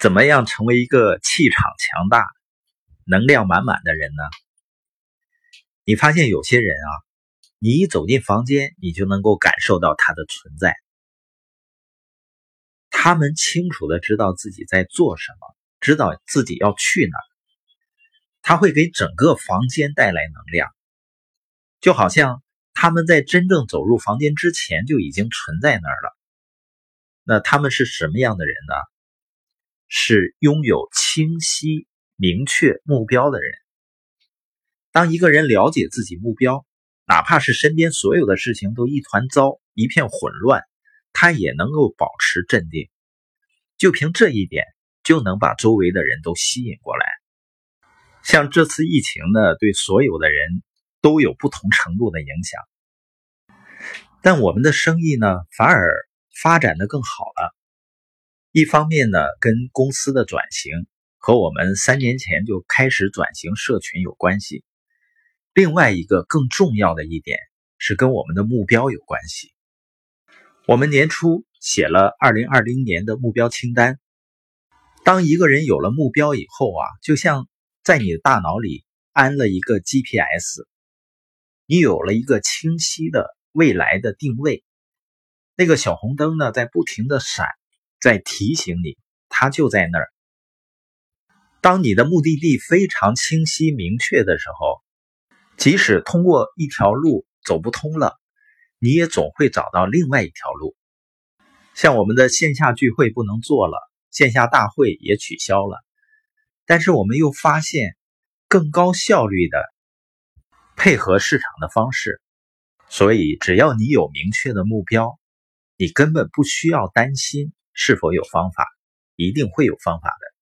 怎么样成为一个气场强大、能量满满的人呢？你发现有些人啊，你一走进房间，你就能够感受到他的存在。他们清楚的知道自己在做什么，知道自己要去哪儿。他会给整个房间带来能量，就好像他们在真正走入房间之前就已经存在那儿了。那他们是什么样的人呢？是拥有清晰、明确目标的人。当一个人了解自己目标，哪怕是身边所有的事情都一团糟、一片混乱，他也能够保持镇定。就凭这一点，就能把周围的人都吸引过来。像这次疫情呢，对所有的人都有不同程度的影响，但我们的生意呢，反而发展的更好了。一方面呢，跟公司的转型和我们三年前就开始转型社群有关系；另外一个更重要的一点是跟我们的目标有关系。我们年初写了二零二零年的目标清单。当一个人有了目标以后啊，就像在你的大脑里安了一个 GPS，你有了一个清晰的未来的定位，那个小红灯呢，在不停的闪。在提醒你，他就在那儿。当你的目的地非常清晰明确的时候，即使通过一条路走不通了，你也总会找到另外一条路。像我们的线下聚会不能做了，线下大会也取消了，但是我们又发现更高效率的配合市场的方式。所以，只要你有明确的目标，你根本不需要担心。是否有方法？一定会有方法的。